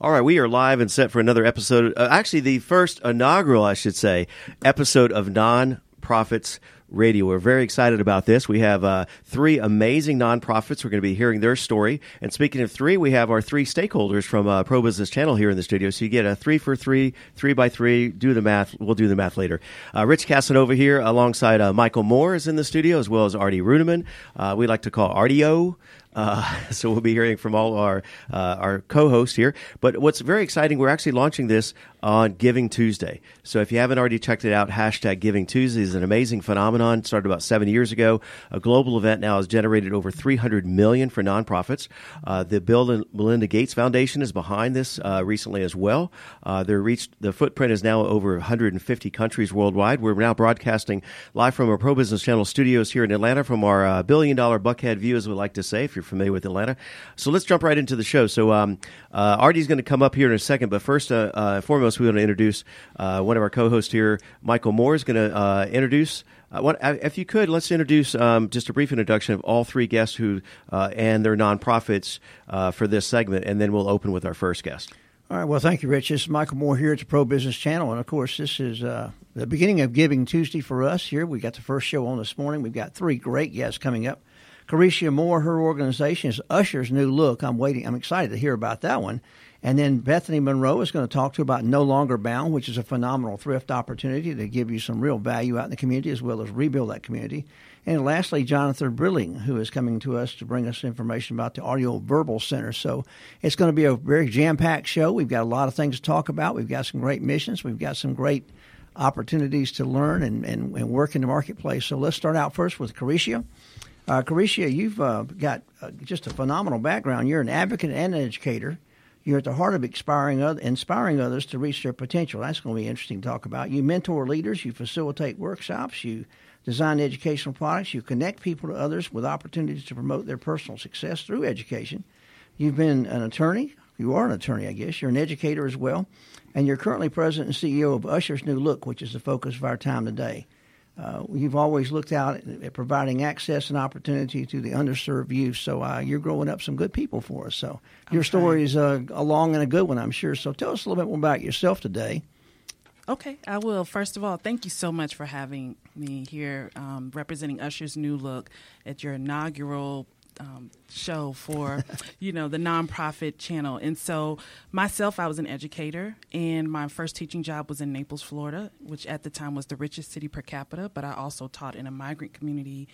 All right, we are live and set for another episode. Uh, actually, the first inaugural, I should say, episode of Non Profits Radio. We're very excited about this. We have uh, three amazing nonprofits. We're going to be hearing their story. And speaking of three, we have our three stakeholders from uh, Pro Business Channel here in the studio. So you get a three for three, three by three. Do the math. We'll do the math later. Uh, Rich Casanova here alongside uh, Michael Moore is in the studio as well as Artie Runeman. Uh, we like to call Artio. Uh, so we'll be hearing from all our uh, our co-hosts here. But what's very exciting, we're actually launching this on Giving Tuesday. So if you haven't already checked it out, hashtag Giving Tuesday is an amazing phenomenon. It started about seven years ago. A global event now has generated over 300 million for nonprofits. Uh, the Bill and Melinda Gates Foundation is behind this uh, recently as well. Uh, their reached the footprint is now over 150 countries worldwide. We're now broadcasting live from our Pro Business Channel studios here in Atlanta from our uh, billion dollar Buckhead view, as we like to say, if you're familiar with Atlanta. So let's jump right into the show. So um, uh, Artie's going to come up here in a second, but first, uh, uh, foremost, we want to introduce uh, one of our co-hosts here. Michael Moore is going to uh, introduce. Uh, what, if you could, let's introduce um, just a brief introduction of all three guests who and their nonprofits for this segment, and then we'll open with our first guest. All right. Well, thank you, Rich. This is Michael Moore here at the Pro Business Channel. And of course, this is uh, the beginning of Giving Tuesday for us here. We got the first show on this morning. We've got three great guests coming up. Careshia Moore, her organization is Usher's New Look. I'm waiting. I'm excited to hear about that one. And then Bethany Monroe is going to talk to you about No Longer Bound, which is a phenomenal thrift opportunity to give you some real value out in the community as well as rebuild that community. And lastly, Jonathan Brilling, who is coming to us to bring us information about the Audio Verbal Center. So it's going to be a very jam packed show. We've got a lot of things to talk about. We've got some great missions. We've got some great opportunities to learn and, and, and work in the marketplace. So let's start out first with Careshia. Uh, Careshia, you've uh, got uh, just a phenomenal background. You're an advocate and an educator. You're at the heart of inspiring, other, inspiring others to reach their potential. That's going to be interesting to talk about. You mentor leaders, you facilitate workshops, you design educational products, you connect people to others with opportunities to promote their personal success through education. You've been an attorney. You are an attorney, I guess. You're an educator as well. And you're currently president and CEO of Usher's New Look, which is the focus of our time today. Uh, you've always looked out at, at, providing access and opportunity to the underserved youth. So uh, you're growing up some good people for us. So your Okay. story is uh, a long and a good one, I'm sure. So tell us a little bit more about yourself today. Okay, I will. First of all, thank you so much for having me here um, representing Usher's New Look at your inaugural um, show for, you know, the nonprofit channel. And so, myself, I was an educator, and my first teaching job was in Naples, Florida, which at the time was the richest city per capita. But I also taught in a migrant community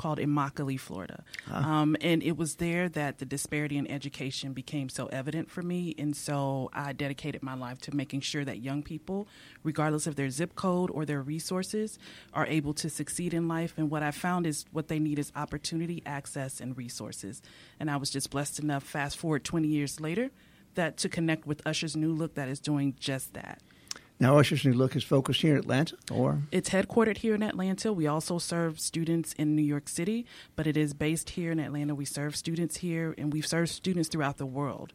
called Immokalee, Florida. Um, and it was there that the disparity in education became so evident for me. And so I dedicated my life to making sure that young people, regardless of their zip code or their resources, are able to succeed in life. And what I found is what they need is opportunity, access, and resources. And I was just blessed enough, fast forward 20 years later, that to connect with Usher's New Look that is doing just that. Now, Usher's New Look is focused here in Atlanta, or It's headquartered here in Atlanta. We also serve students in New York City, but it is based here in Atlanta. We serve students here, and we've served students throughout the world.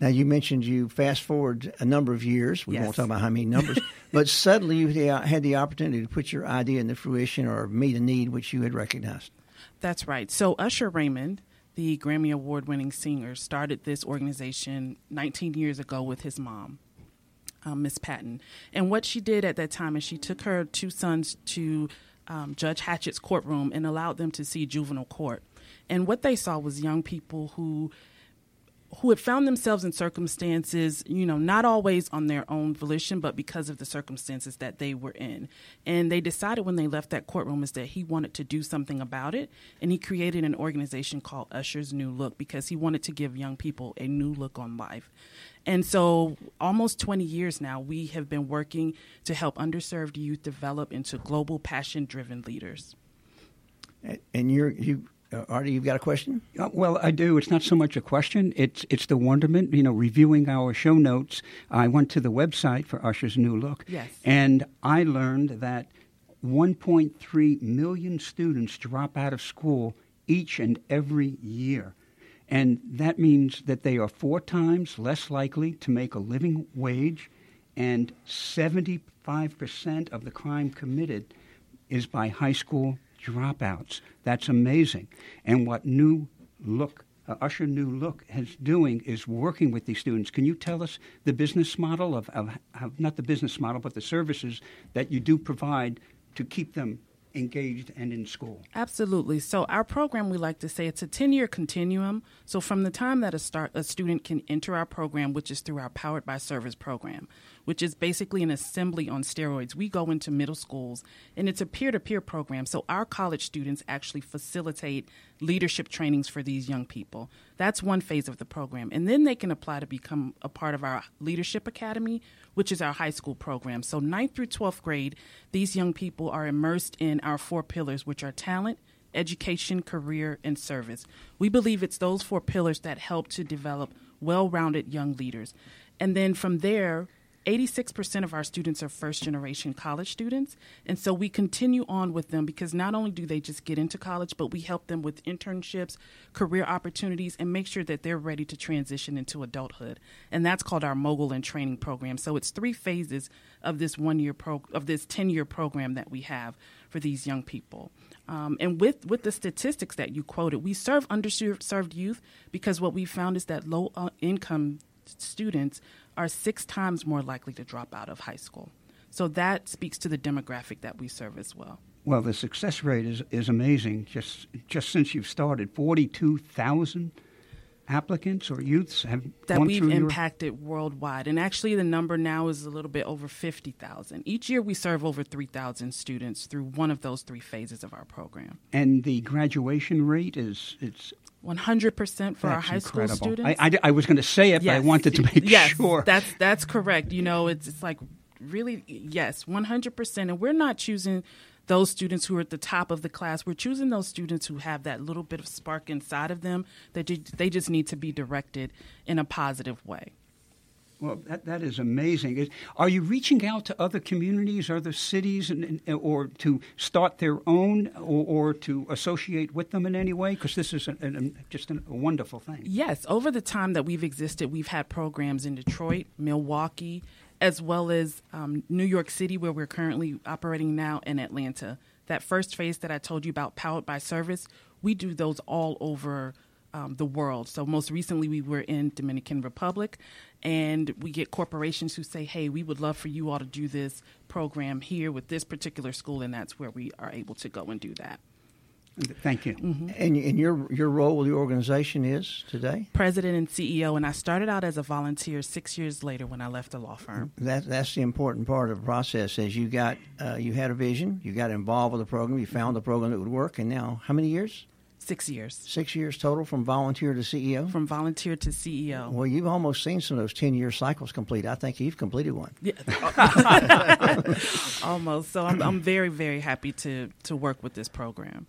now you mentioned you fast forward a number of years. We Yes. won't talk about how many numbers, but suddenly you had the opportunity to put your idea into fruition or meet a need which you had recognized. That's right. So Usher Raymond, the Grammy Award winning singer, started this organization 19 years ago with his mom. Um, Miss Patton. And what she did at that time is she took her two sons to um, Judge Hatchett's courtroom and allowed them to see juvenile court. And what they saw was young people who who had found themselves in circumstances, you know, not always on their own volition, but because of the circumstances that they were in. And they decided when they left that courtroom is that he wanted to do something about it. And he created an organization called Usher's New Look because he wanted to give young people a new look on life. And so, almost 20 years now, we have been working to help underserved youth develop into global passion driven leaders. And- you're you, uh, Artie, you've got a question? Uh, Well, I do. It's not so much a question. It's it's the wonderment. You know, reviewing our show notes. I went to the website for Usher's New Look. Yes. And I learned that 1.3 million students drop out of school each and every year. And that means that they are four times less likely to make a living wage, and 75% of the crime committed is by high school dropouts. That's amazing. And what New Look uh, Usher New Look is doing is working with these students. Can you tell us the business model of, of, of not the business model, but the services that you do provide to keep them engaged and in school. Absolutely. So our program, we like to say it's a 10-year continuum. So from the time that a start a student can enter our program, which is through our Powered by Service program, which is basically an assembly on steroids. We go into middle schools and it's a peer-to-peer program. So our college students actually facilitate leadership trainings for these young people. That's one phase of the program. And then they can apply to become a part of our leadership academy, which is our high school program. So, ninth through 12th grade, these young people are immersed in our four pillars, which are talent, education, career, and service. We believe it's those four pillars that help to develop well rounded young leaders. And then from there, 86% of our students are first generation college students. And so we continue on with them because not only do they just get into college, but we help them with internships, career opportunities, and make sure that they're ready to transition into adulthood. And that's called our mogul and training program. So it's three phases of this one year pro- of this 10 year program that we have for these young people. Um, and with, with the statistics that you quoted, we serve underserved youth because what we found is that low uh, income students are six times more likely to drop out of high school. So that speaks to the demographic that we serve as well. Well, the success rate is, is amazing. Just just since you've started, forty two thousand applicants or youths have that we've your... impacted worldwide, and actually the number now is a little bit over fifty thousand. Each year, we serve over three thousand students through one of those three phases of our program. And the graduation rate is it's 100% for our high incredible. school students. I, I, I was going to say it, yes. but I wanted to make yes, sure. That's that's correct. You know, it's it's like really yes, 100%. And we're not choosing those students who are at the top of the class. We're choosing those students who have that little bit of spark inside of them that they just need to be directed in a positive way. Well, that, that is amazing. Are you reaching out to other communities, other cities, and, and, or to start their own, or, or, to associate with them in any way? Because this is a, a, just a wonderful thing. Yes. Over the time that we've existed, we've had programs in Detroit, Milwaukee, as well as um, New York City, where we're currently operating now, and Atlanta. That first phase that I told you about, powered by service, we do those all over um, the world. So most recently, we were in Dominican Republic, and we get corporations who say, "Hey, we would love for you all to do this program here with this particular school," and that's where we are able to go and do that. Thank you. Mm-hmm. And, and your your role with the organization is today president and CEO. And I started out as a volunteer six years later when I left the law firm. That that's the important part of the process. Is you got uh, you had a vision, you got involved with the program, you found the program that would work, and now how many years? Six years. Six years total from volunteer to CEO? From volunteer to CEO. Well, you've almost seen some of those 10 year cycles complete. I think you've completed one. Yeah. almost. So I'm, I'm very, very happy to, to work with this program.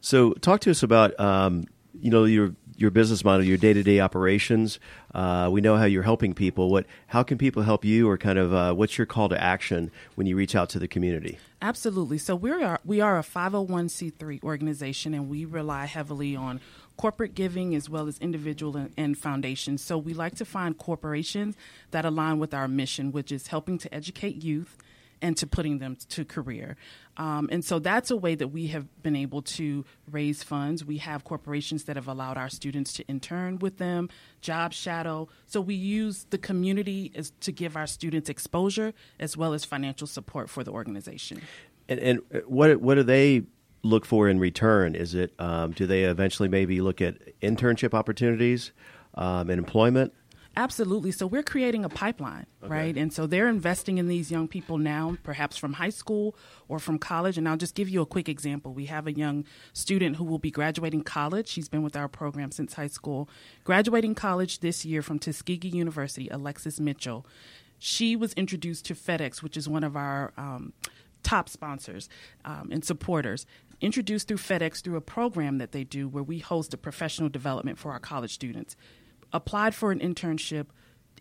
So, talk to us about um, you know your your business model, your day to day operations. Uh, we know how you're helping people. What how can people help you, or kind of uh, what's your call to action when you reach out to the community? Absolutely. So we are we are a 501c3 organization, and we rely heavily on corporate giving as well as individual and, and foundations. So we like to find corporations that align with our mission, which is helping to educate youth and to putting them to career. Um, and so that's a way that we have been able to raise funds. We have corporations that have allowed our students to intern with them, job shadow. So we use the community as, to give our students exposure as well as financial support for the organization. And, and what what do they look for in return? Is it um, do they eventually maybe look at internship opportunities um, and employment? Absolutely. So we're creating a pipeline, okay. right? And so they're investing in these young people now, perhaps from high school or from college. And I'll just give you a quick example. We have a young student who will be graduating college. She's been with our program since high school, graduating college this year from Tuskegee University, Alexis Mitchell. She was introduced to FedEx, which is one of our um, top sponsors um, and supporters introduced through FedEx through a program that they do where we host a professional development for our college students applied for an internship,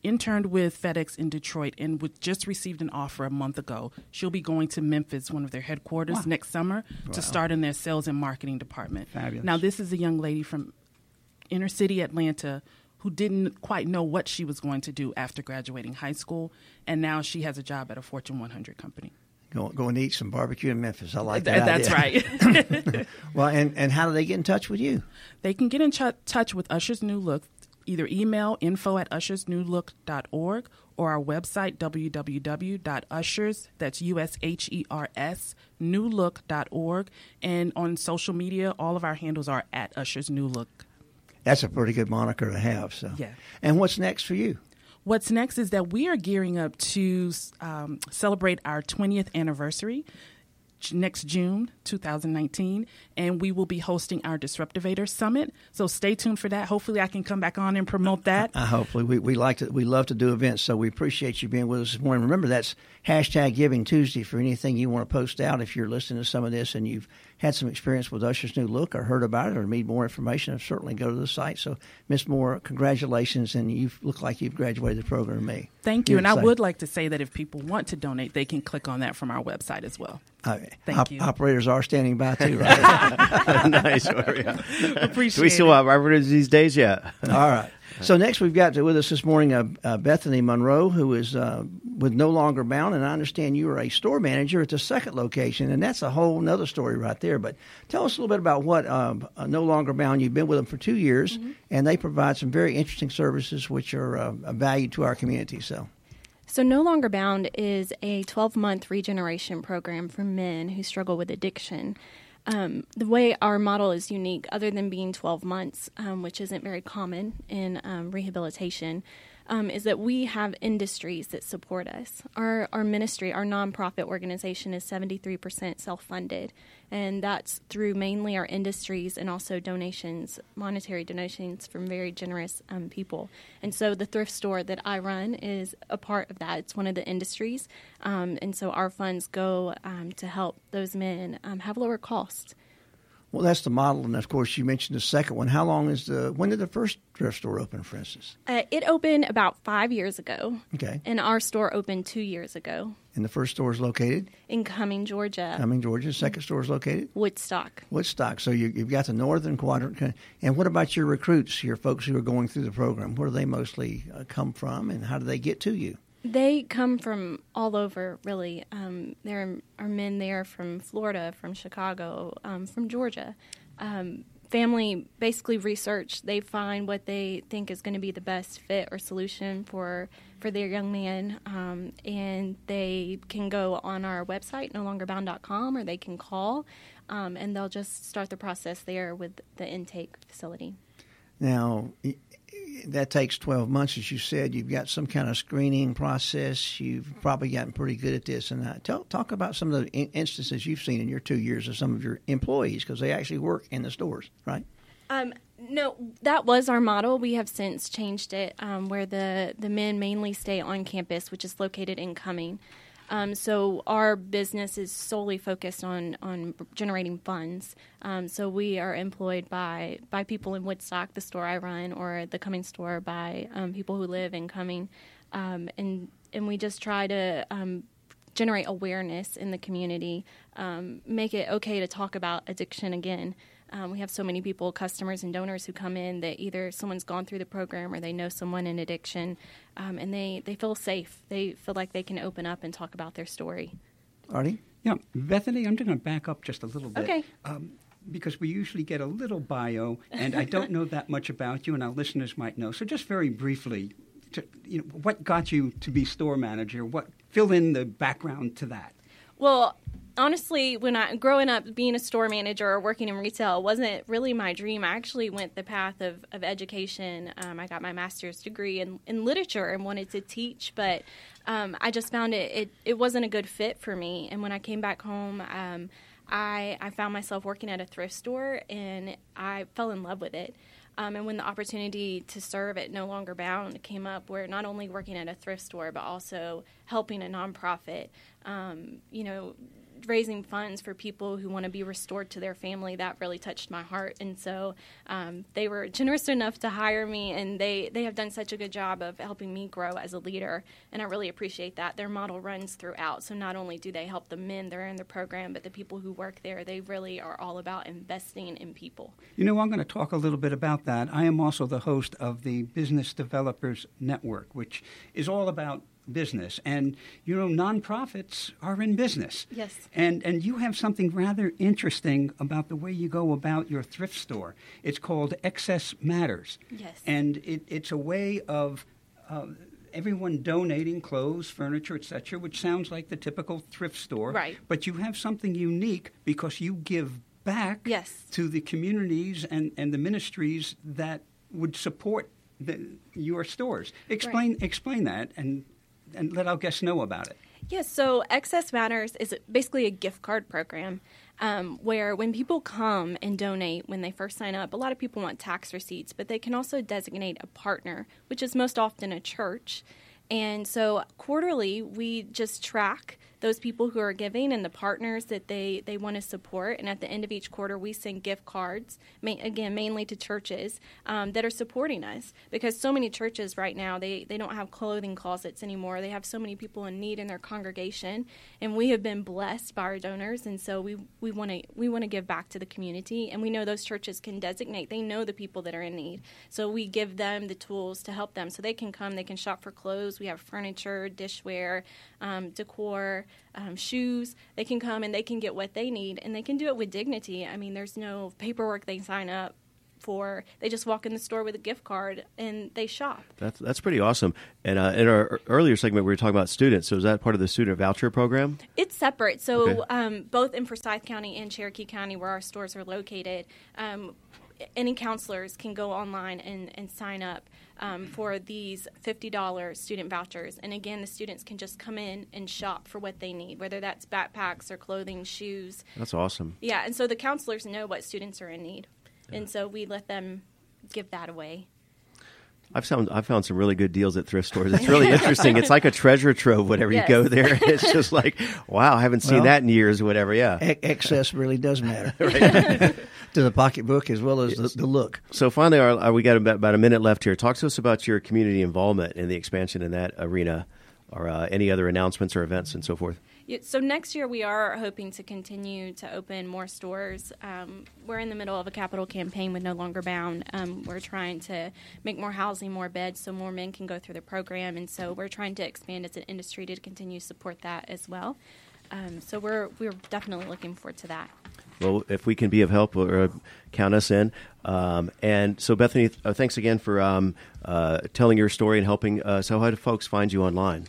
interned with FedEx in Detroit, and just received an offer a month ago. She'll be going to Memphis, one of their headquarters, wow. next summer wow. to start in their sales and marketing department. Fabulous. Now, this is a young lady from inner city Atlanta who didn't quite know what she was going to do after graduating high school, and now she has a job at a Fortune 100 company. Go, go and eat some barbecue in Memphis. I like that. That's idea. right. well, and, and how do they get in touch with you? They can get in ch- touch with Usher's New Look either email info at ushersnewlook.org or our website www.ushers that's u-s-h-e-r-s newlook.org and on social media all of our handles are at ushers new look that's a pretty good moniker to have so. Yeah. And what's next for you? What's next is that we are gearing up to um, celebrate our 20th anniversary next June 2019, and we will be hosting our Disruptivator Summit. So stay tuned for that. Hopefully, I can come back on and promote that. Uh, hopefully, we, we like to we love to do events, so we appreciate you being with us this morning. Remember, that's hashtag Giving Tuesday for anything you want to post out. If you're listening to some of this and you've had some experience with Usher's New Look or heard about it or need more information, certainly go to the site. So, Miss Moore, congratulations, and you look like you've graduated the program. Me, thank you. You're and excited. I would like to say that if people want to donate, they can click on that from our website as well. Uh, Thank op- you. Operators are standing by too, right? nice. Yeah. Appreciate. Do we still have operators these days? Yeah. All right. So next we've got with us this morning uh, uh, Bethany Monroe, who is uh, with No Longer Bound, and I understand you are a store manager at the second location, and that's a whole other story right there. But tell us a little bit about what um, uh, No Longer Bound. You've been with them for two years, mm-hmm. and they provide some very interesting services which are uh, a value to our community. So. So, No Longer Bound is a 12 month regeneration program for men who struggle with addiction. Um, the way our model is unique, other than being 12 months, um, which isn't very common in um, rehabilitation, um, is that we have industries that support us. Our, our ministry, our nonprofit organization, is 73% self funded, and that's through mainly our industries and also donations, monetary donations from very generous um, people. And so the thrift store that I run is a part of that. It's one of the industries, um, and so our funds go um, to help those men um, have lower costs. Well, that's the model, and of course, you mentioned the second one. How long is the? When did the first thrift store open, for instance? Uh, it opened about five years ago. Okay. And our store opened two years ago. And the first store is located in Cumming, Georgia. Cumming, Georgia. Second store is located Woodstock. Woodstock. So you, have got the northern quadrant. And what about your recruits, your folks who are going through the program? Where do they mostly uh, come from, and how do they get to you? They come from all over, really. Um, there are men there from Florida, from Chicago, um, from Georgia. Um, family basically research. They find what they think is going to be the best fit or solution for for their young man, um, and they can go on our website, nolongerbound.com, or they can call, um, and they'll just start the process there with the intake facility. Now, that takes 12 months, as you said. You've got some kind of screening process. You've probably gotten pretty good at this. And tell, talk about some of the instances you've seen in your two years of some of your employees, because they actually work in the stores, right? Um, no, that was our model. We have since changed it, um, where the, the men mainly stay on campus, which is located in Cumming. Um, so our business is solely focused on on generating funds. Um, so we are employed by by people in Woodstock, the store I run, or the Cumming store by um, people who live in Cumming, um, and and we just try to um, generate awareness in the community, um, make it okay to talk about addiction again. Um, we have so many people, customers and donors who come in that either someone's gone through the program or they know someone in addiction, um, and they, they feel safe. They feel like they can open up and talk about their story. Artie? Yeah, Bethany, I'm going to back up just a little bit. Okay. Um, because we usually get a little bio, and I don't know that much about you, and our listeners might know. So, just very briefly, to, you know, what got you to be store manager? What fill in the background to that? Well, honestly, when I growing up, being a store manager or working in retail wasn't really my dream. I actually went the path of, of education. Um, I got my master's degree in, in literature and wanted to teach, but um, I just found it, it, it wasn't a good fit for me. And when I came back home, um, I I found myself working at a thrift store and I fell in love with it. Um, and when the opportunity to serve at No Longer Bound came up, we're not only working at a thrift store, but also helping a nonprofit, um, you know, raising funds for people who want to be restored to their family that really touched my heart. And so um, they were generous enough to hire me and they, they have done such a good job of helping me grow as a leader and i really appreciate that. Their model runs throughout so not only do they help the men that are in the program but the people who work there they really are all about investing in people. You know i'm going to talk a little bit about that. I am also the host of the business developers network which is all about business, and you know nonprofits are in business. Yes. And and you have something rather interesting about the way you go about your thrift store. It's called Excess Matters. Yes. And it, it's a way of uh, everyone donating clothes, furniture, etc., which sounds like the typical thrift store. Right. But you have something unique because you give back Yes. to the communities and, and the ministries that would support the, your stores. Explain explain that and and let our guests know about it. Yes, so Excess Matters is basically a gift card program um, where when people come and donate when they first sign up, a lot of people want tax receipts, but they can also designate a partner, which is most often a church. And so quarterly, we just track those people who are giving and the partners that they, they want to support. And at the end of each quarter, we send gift cards, ma- again, mainly to churches um, that are supporting us. Because so many churches right now, they, they don't have clothing closets anymore. They have so many people in need in their congregation. And we have been blessed by our donors. And so we, want to we want to give back to the community. And we know those churches can designate, they know the people that are in need. So we give them the tools to help them. So they can come, they can shop for clothes. We have furniture, dishware, um, decor, um, shoes. They can come and they can get what they need, and they can do it with dignity. I mean, there's no paperwork they sign up for. They just walk in the store with a gift card and they shop. That's that's pretty awesome. And uh, in our earlier segment, we were talking about students. So is that part of the student voucher program? It's separate. So Okay. um, both in Forsyth County and Cherokee County, where our stores are located, um, any counselors can go online and, and sign up um, for these $50 student vouchers. And again, the students can just come in and shop for what they need, whether that's backpacks or clothing, shoes. That's awesome. Yeah, and so the counselors know what students are in need. And so we let them give that away. I've found I've found some really good deals at thrift stores. It's really interesting. It's like a treasure trove whenever Yes. you go there. It's just like, wow, I haven't seen Well- that in years. Or whatever, yeah. E- excess really does matter to the pocketbook as well as the, the look. So finally, our, our, we got about, about a minute left here. Talk to us about your community involvement and the expansion in that arena, or uh, any other announcements or events and so forth. Yeah, so next year we are hoping to continue to open more stores. Um, we're in the middle of a capital campaign with No Longer Bound. Um, we're trying to make more housing, more beds, so more men can go through the program, and so we're trying to expand as an industry to continue to support that as well. Um, so we're we're definitely looking forward to that. Well, if we can be of help, or uh, count us in. Um, and so, Bethany, uh, thanks again for um, uh, telling your story and helping. Uh, so, how do folks find you online?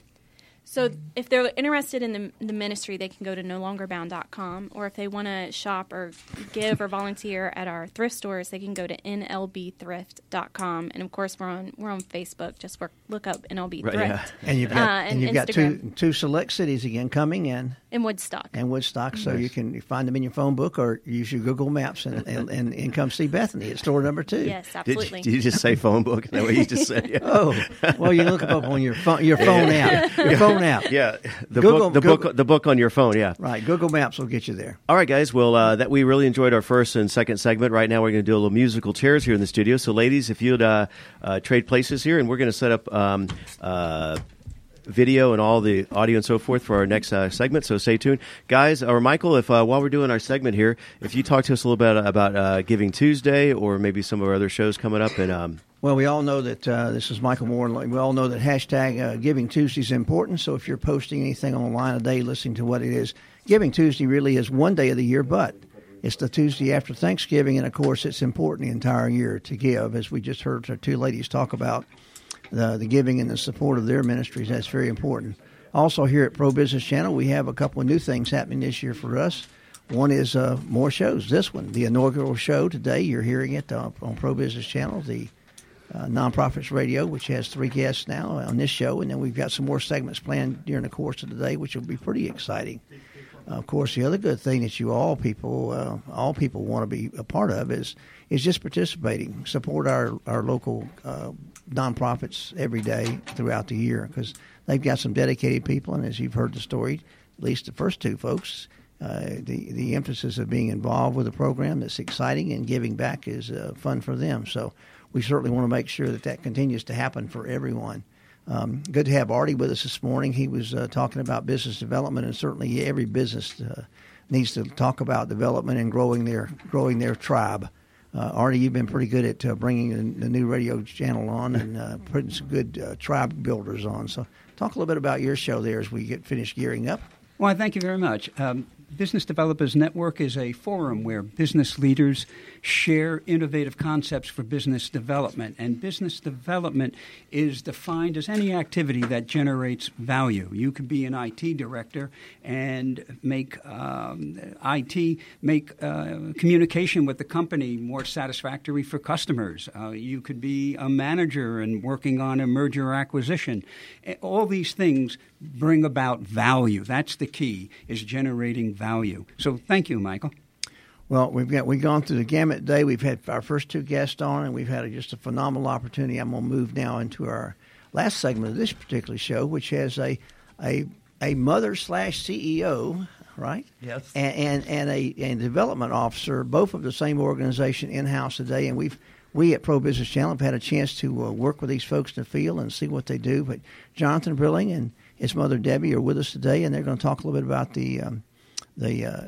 So if they're interested in the, the ministry, they can go to nolongerbound.com, or if they want to shop or give or volunteer at our thrift stores, they can go to nlbthrift.com. And of course, we're on we're on Facebook. Just work, look up NLB Right, Thrift yeah. And you've got Uh, and, and you've got two two select cities again coming in in Woodstock. and Woodstock, so you can find them in your phone book or use your Google Maps and and, and, and come see Bethany at store number two. yes, Did absolutely. you, did you just say phone book? Is that what you just said? Yeah. Oh, well, you look up on your phone, your phone app, your phone Yeah, the Google- book, the Google- book, the book on your phone. Yeah. Right, Google Maps will get you there. All right, guys. Well, uh, that we really enjoyed our first and second segment. Right now, we're going to do a little musical chairs here in the studio. So, ladies, if you'd uh, uh, trade places here, and we're going to set up um, uh, video and all the audio and so forth for our next uh, segment. So, stay tuned, guys. Or Michael, if uh, while we're doing our segment here, if you talk to us a little bit about uh, Giving Tuesday or maybe some of our other shows coming up, and um, Well, we all know that uh, this is Michael Moore. We all know that hashtag uh, Giving Tuesday is important. So if you're posting anything online a day, listening to what it is, Giving Tuesday really is one day of the year, but it's the Tuesday after Thanksgiving, and of course, it's important the entire year to give, as we just heard our two ladies talk about the, the giving and the support of their ministries. That's very important. Also, here at Pro Business Channel, we have a couple of new things happening this year for us. One is uh, more shows. This one, the inaugural show today, you're hearing it uh, on Pro Business Channel, the uh, Nonprofits Radio, which has three guests now on this show, and then we've got some more segments planned during the course of the day, which will be pretty exciting. Uh, of course, the other good thing that you all people, uh, all people want to be a part of is is just participating, support our our local uh, nonprofits every day throughout the year because they've got some dedicated people, and as you've heard the story, at least the first two folks, uh, the the emphasis of being involved with a program that's exciting and giving back is uh, fun for them. So we certainly want to make sure that that continues to happen for everyone. Um, good to have Artie with us this morning. He was uh, talking about business development, and certainly every business uh, needs to talk about development and growing their growing their tribe. Uh, Artie, you've been pretty good at uh, bringing the, the, new radio channel on and uh, putting some good uh, tribe builders on. So, talk a little bit about your show there as we get finished gearing up. Well, thank you very much. Um, Business Developers Network is a forum where business leaders share innovative concepts for business development. And business development is defined as any activity that generates value. You could be an IT director and make um, IT make uh, communication with the company more satisfactory for customers. Uh, you could be a manager and working on a merger acquisition. All these things bring about value. That's the key, is generating value. So thank you, Michael. Well, we've got we've gone through the gamut day. We've had our first two guests on, and we've had a, just a phenomenal opportunity. I'm going to move now into our last segment of this particular show, which has a a a mother slash CEO, right? Yes. And and, and a, a development officer, both of the same organization in house today, and we've we at Pro Business Channel have had a chance to uh, work with these folks in the field and see what they do. But Jonathan Brilling and his mother Debbie are with us today, and they're going to talk a little bit about the um, the uh,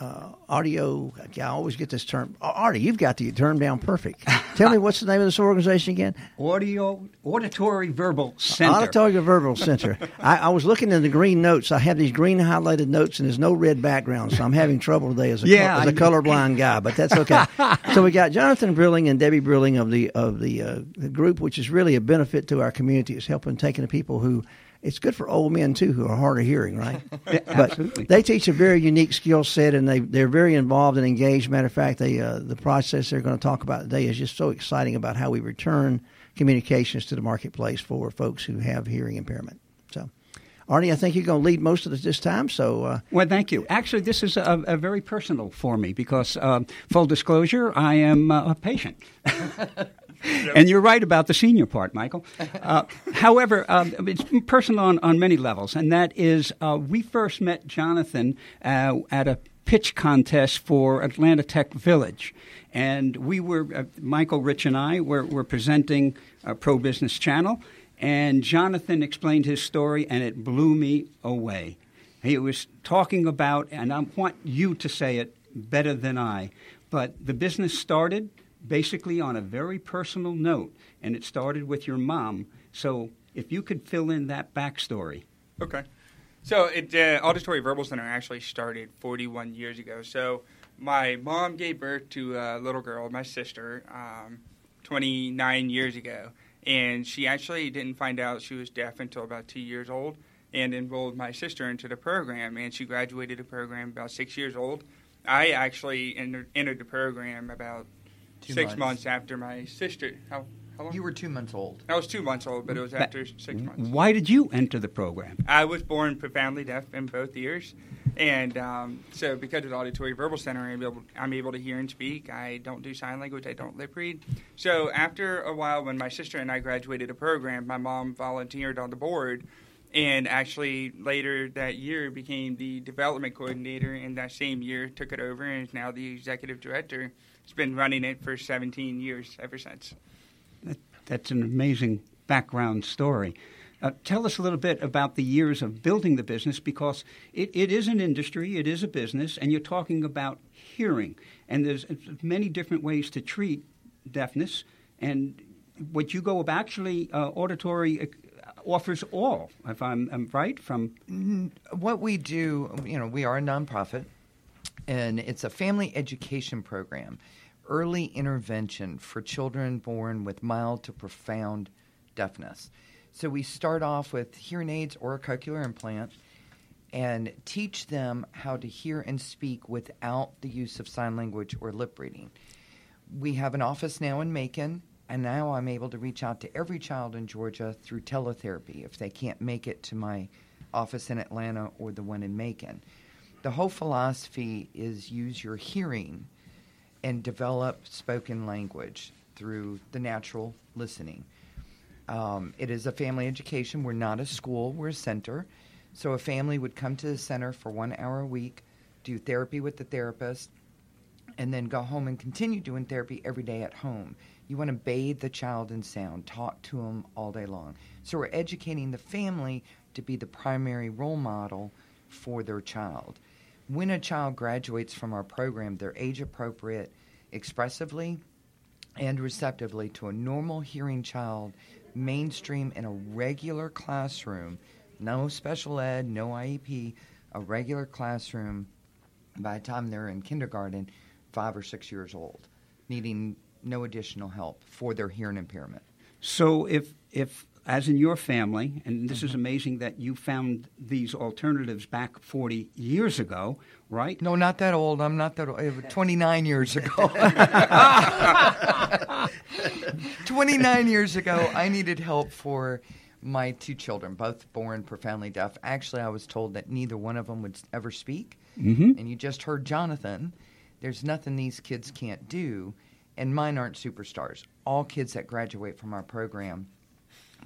uh, audio. I always get this term. Artie, you've got the term down perfect. Tell me what's the name of this organization again? Audio Auditory Verbal Center. Auditory Verbal Center. I, I, was looking in the green notes. I have these green highlighted notes, and there's no red background, so I'm having trouble today as a yeah, as a colorblind guy. But that's okay. so we got Jonathan Brilling and Debbie Brilling of the of the, uh, the group, which is really a benefit to our community. It's helping taking the people who it's good for old men too who are hard of hearing, right? yeah, but absolutely. they teach a very unique skill set, and they they're very involved and engaged. Matter of fact, they uh, the process they're going to talk about today is just so exciting about how we return communications to the marketplace for folks who have hearing impairment. So. Arnie, I think you're going to lead most of it this time. So, uh, well, thank you. Actually, this is a, a very personal for me because, uh, full disclosure, I am uh, a patient. and you're right about the senior part, Michael. Uh, however, um, it's personal on, on many levels, and that is uh, we first met Jonathan uh, at a pitch contest for Atlanta Tech Village. And we were, uh, Michael, Rich, and I were, were presenting a Pro Business Channel. And Jonathan explained his story, and it blew me away. He was talking about, and I want you to say it better than I, but the business started basically on a very personal note, and it started with your mom. So if you could fill in that backstory. Okay. So it, uh, Auditory Verbal Center actually started 41 years ago. So my mom gave birth to a little girl, my sister, um, 29 years ago. And she actually didn't find out she was deaf until about two years old and enrolled my sister into the program. And she graduated the program about six years old. I actually entered, entered the program about Two six months. months after my sister. How, how long? You were two months old. I was two months old, but it was after six months. Why did you enter the program? I was born profoundly deaf in both ears, and um, so because of the auditory verbal center, I'm able, I'm able to hear and speak. I don't do sign language. I don't lip read. So after a while, when my sister and I graduated a program, my mom volunteered on the board. And actually, later that year, became the development coordinator, and that same year took it over and is now the executive director. It's been running it for 17 years ever since. That, that's an amazing background story. Uh, tell us a little bit about the years of building the business because it, it is an industry, it is a business, and you're talking about hearing. And there's many different ways to treat deafness. And what you go about, actually, uh, auditory uh, offers all, if I'm, I'm right, from. What we do, you know, we are a nonprofit, and it's a family education program, early intervention for children born with mild to profound deafness. So we start off with hearing aids or a cochlear implant and teach them how to hear and speak without the use of sign language or lip reading. We have an office now in Macon, and now I'm able to reach out to every child in Georgia through teletherapy if they can't make it to my office in Atlanta or the one in Macon. The whole philosophy is use your hearing and develop spoken language through the natural listening. Um, it is a family education. We're not a school, we're a center. So a family would come to the center for one hour a week, do therapy with the therapist, and then go home and continue doing therapy every day at home. You want to bathe the child in sound, talk to them all day long. So we're educating the family to be the primary role model for their child. When a child graduates from our program, they're age appropriate expressively and receptively to a normal hearing child, mainstream in a regular classroom, no special ed, no IEP, a regular classroom by the time they're in kindergarten, five or six years old, needing no additional help for their hearing impairment. So if if as in your family, and this Mm-hmm. is amazing that you found these alternatives back 40 years ago, right? No, not that old. I'm not that old. 29 years ago. 29 years ago, I needed help for my two children, both born profoundly deaf. Actually, I was told that neither one of them would ever speak. Mm-hmm. And you just heard Jonathan. There's nothing these kids can't do. And mine aren't superstars. All kids that graduate from our program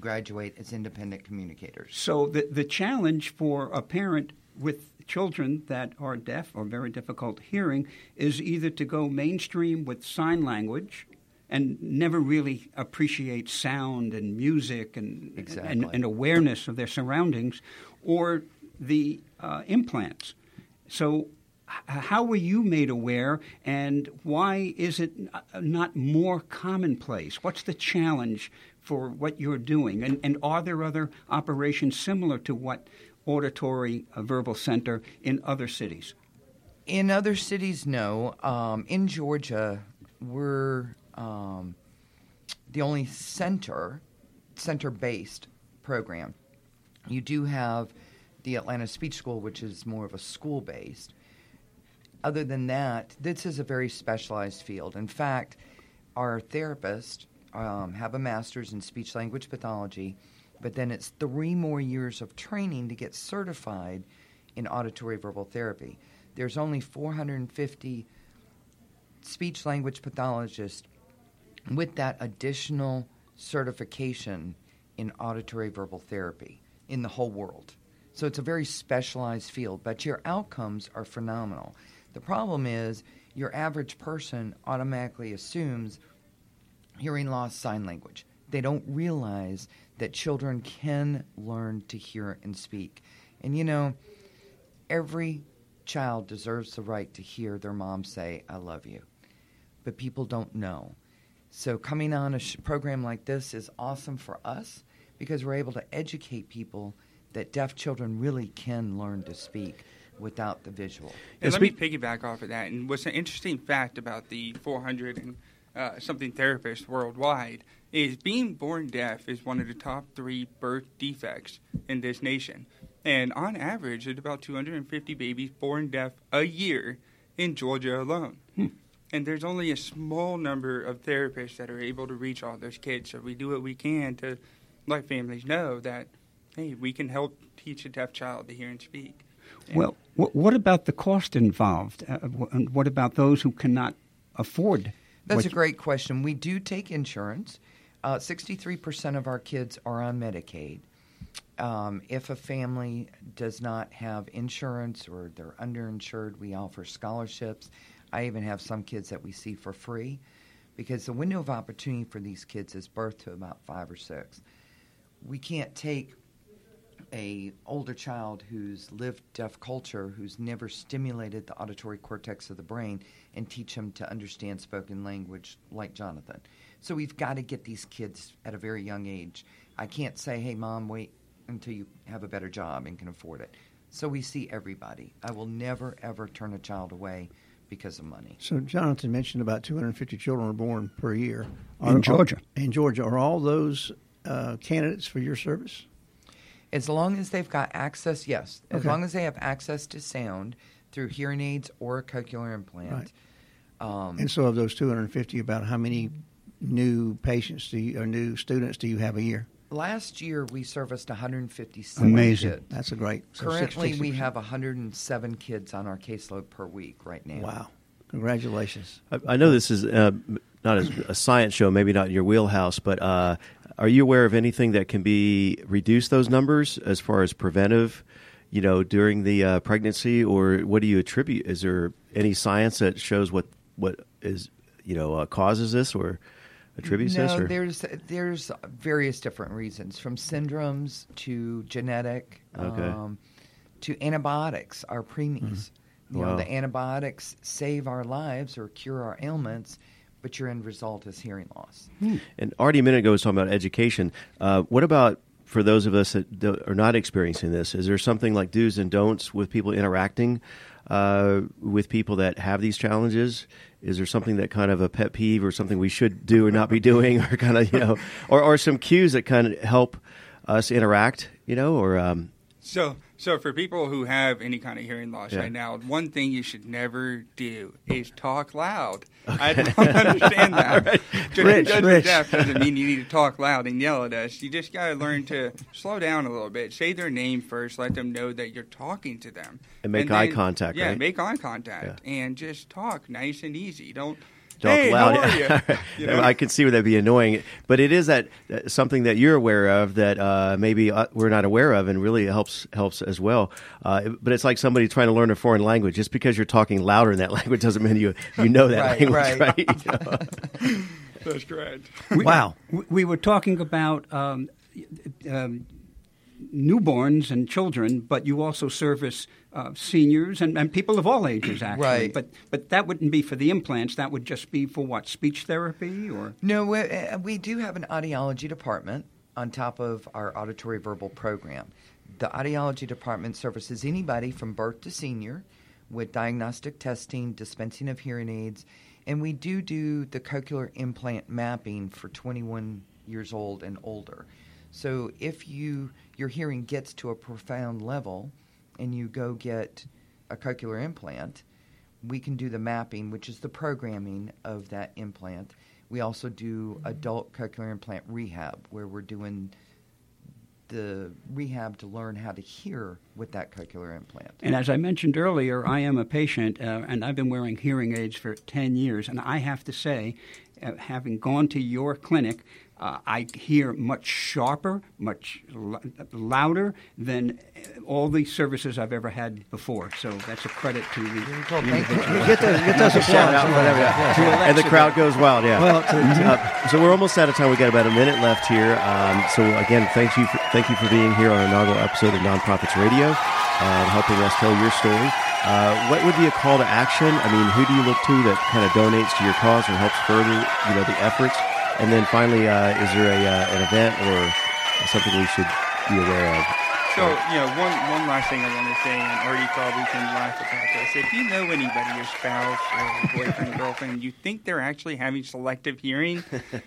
graduate as independent communicators. So the the challenge for a parent with children that are deaf or very difficult hearing is either to go mainstream with sign language and never really appreciate sound and music and Exactly. and, and awareness of their surroundings, or the uh, implants. So. How were you made aware, and why is it not more commonplace? What's the challenge for what you're doing? And, and are there other operations similar to what Auditory uh, Verbal Center in other cities? In other cities, no. Um, in Georgia, we're um, the only center, center-based program. You do have the Atlanta Speech School, which is more of a school-based. Other than that, this is a very specialized field. In fact, our therapists um, have a master's in speech language pathology, but then it's three more years of training to get certified in auditory verbal therapy. There's only 450 speech language pathologists with that additional certification in auditory verbal therapy in the whole world. So it's a very specialized field, but your outcomes are phenomenal. The problem is your average person automatically assumes hearing loss sign language. They don't realize that children can learn to hear and speak. And you know, every child deserves the right to hear their mom say, I love you. But people don't know. So coming on a sh- program like this is awesome for us because we're able to educate people that deaf children really can learn to speak without the visual. And Yeah, let me piggyback off of that. And what's an interesting fact about the 400 and uh, something therapists worldwide is being born deaf is one of the top three birth defects in this nation. And on average, there's about 250 babies born deaf a year in Georgia alone. And there's only a small number of therapists that are able to reach all those kids. So we do what we can to let families know that, hey, we can help teach a deaf child to hear and speak. And- Well, what about the cost involved? Uh, and what about those who cannot afford? That's what a great question. We do take insurance. Uh, 63% of our kids are on Medicaid. Um, if a family does not have insurance or they're underinsured, we offer scholarships. I even have some kids that we see for free because the window of opportunity for these kids is birth to about five or six. We can't take a older child who's lived deaf culture, who's never stimulated the auditory cortex of the brain, and teach them to understand spoken language like Jonathan. So we've got to get these kids at a very young age. I can't say, "Hey, mom, wait until you have a better job and can afford it." So we see everybody. I will never ever turn a child away because of money. So Jonathan mentioned about 250 children are born per year In Are- Georgia. in Georgia, are all those uh, candidates for your service? As long as they've got access, yes. As Okay. long as they have access to sound through hearing aids or a cochlear implant. Um, And so, of those 250, about how many new patients do you, or new students do you have a year? Last year, we serviced 157 Amazing. kids. That's a great. so Currently, 60, we have 107 kids on our caseload per week right now. Wow! Congratulations. I, I know this is uh, not as a science show, maybe not in your wheelhouse, but uh, are you aware of anything that can be reduce those numbers as far as preventive, you know, during the uh, pregnancy, or what do you attribute? Is there any science that shows what what is you know uh, causes this or attributes no, this? Or? there's there's various different reasons, from syndromes to genetic, Okay. um, to antibiotics our preemies. You Wow. know, the antibiotics save our lives or cure our ailments, but your end result is hearing loss. And Artie a minute ago was talking about education. Uh, what about for those of us that are not experiencing this? Is there something like do's and don'ts with people interacting uh, with people that have these challenges? Is there something that kind of a pet peeve or something we should do or not be doing, or kind of you know, or, or some cues that kind of help us interact, you know, or um, So, so for people who have any kind of hearing loss Yeah. right now, one thing you should never do is talk loud. I don't understand that. Just Rich, Rich. deaf doesn't mean you need to talk loud and yell at us. You just got to learn to slow down a little bit. Say their name first. Let them know that you're talking to them. And make eye contact, right? Yeah, right? make eye contact and just talk nice and easy. Don't. Talk hey, loud. How are you? You know? I can see where that'd be annoying, but it is that uh, something that you're aware of that uh, maybe uh, we're not aware of, and really helps helps as well. Uh, but it's like somebody trying to learn a foreign language. Just because you're talking louder in that language doesn't mean you you know that Right, language, right. right? You know? That's correct. We, Wow. we- We were talking about um, um, newborns and children, but you also service uh, seniors and, and people of all ages, actually. Right. But but that wouldn't be for the implants. That would just be for what speech therapy or. No, we, uh, we do have an audiology department on top of our auditory verbal program. The audiology department services anybody from birth to senior with diagnostic testing, dispensing of hearing aids, and we do do the cochlear implant mapping for 21 years old and older. So if you your hearing gets to a profound level and you go get a cochlear implant, we can do the mapping, which is the programming of that implant. We also do adult cochlear implant rehab, where we're doing the rehab to learn how to hear with that cochlear implant. And as I mentioned earlier, I am a patient, uh, and I've been wearing hearing aids for 10 years. And I have to say, uh, having gone to your clinic, uh, I hear much sharper, much l- louder than uh, all the services I've ever had before. So that's a credit to the. Well, thank you. Get those, get those applause. whatever. Yeah. and the crowd goes wild. Yeah. Well, to- Uh, so we're almost out of time. We got about a minute left here. Um, so again, thank you, for, thank you for being here on our inaugural episode of Nonprofits Radio, uh, helping us tell your story. Uh, what would be a call to action? I mean, who do you look to that kind of donates to your cause or helps further, you know, the efforts? And then finally, uh, is there a uh, an event or something we should be aware of? So, you know, one one last thing I want to say, and Artie probably can laugh about this. If you know anybody, your spouse or boyfriend, girlfriend, you think they're actually having selective hearing,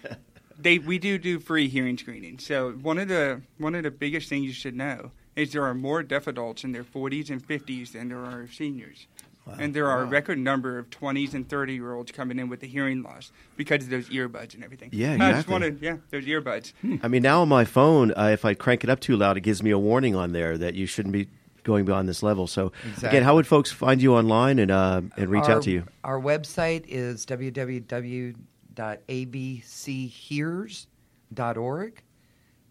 they we do do free hearing screening. So one of the one of the biggest things you should know is there are more deaf adults in their 40s and 50s than there are seniors. And there are a record number of 20s and 30 year olds coming in with the hearing loss because of those earbuds and everything. Yeah, I just exactly. wanted, yeah, those earbuds. I mean, now on my phone, uh, if I crank it up too loud, it gives me a warning on there that you shouldn't be going beyond this level. So, Exactly. again, how would folks find you online and uh, and reach our, out to you? Our website is www.abchears.org.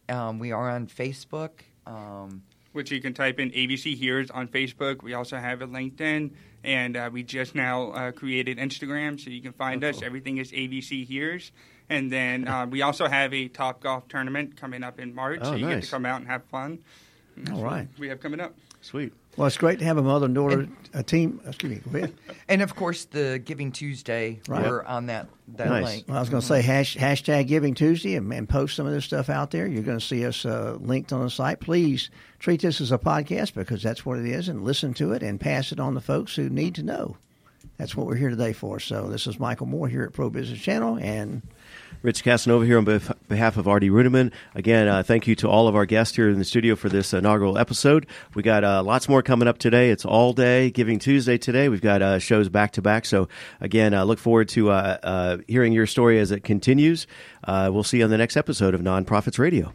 Um, we are on Facebook. Um, which you can type in ABC Hears on Facebook. We also have a LinkedIn, and uh, we just now uh, created Instagram, so you can find Oh, us. Everything is ABC Hears. And then uh, we also have a Top Golf tournament coming up in March, Oh, so you get to come out and have fun. All what. We have coming up. Sweet. Well, it's great to have a mother and daughter a team. Excuse me. Go ahead. and of course, the Giving Tuesday, Right. we're on that, that Nice. link. Well, I was going to say hash, hashtag Giving Tuesday and, and post some of this stuff out there. You're going to see us uh, linked on the site. Please treat this as a podcast because that's what it is, and listen to it and pass it on to folks who need to know. That's what we're here today for. So this is Michael Moore here at Pro Business Channel, and Rich Casanova here on bef- behalf of Artie Runeman. Again, uh, thank you to all of our guests here in the studio for this inaugural episode. We got uh, lots more coming up today. It's all day Giving Tuesday today. We've got uh, shows back to back. So again, uh, look forward to uh, uh, hearing your story as it continues. We'll see you on the next episode of Nonprofits Radio.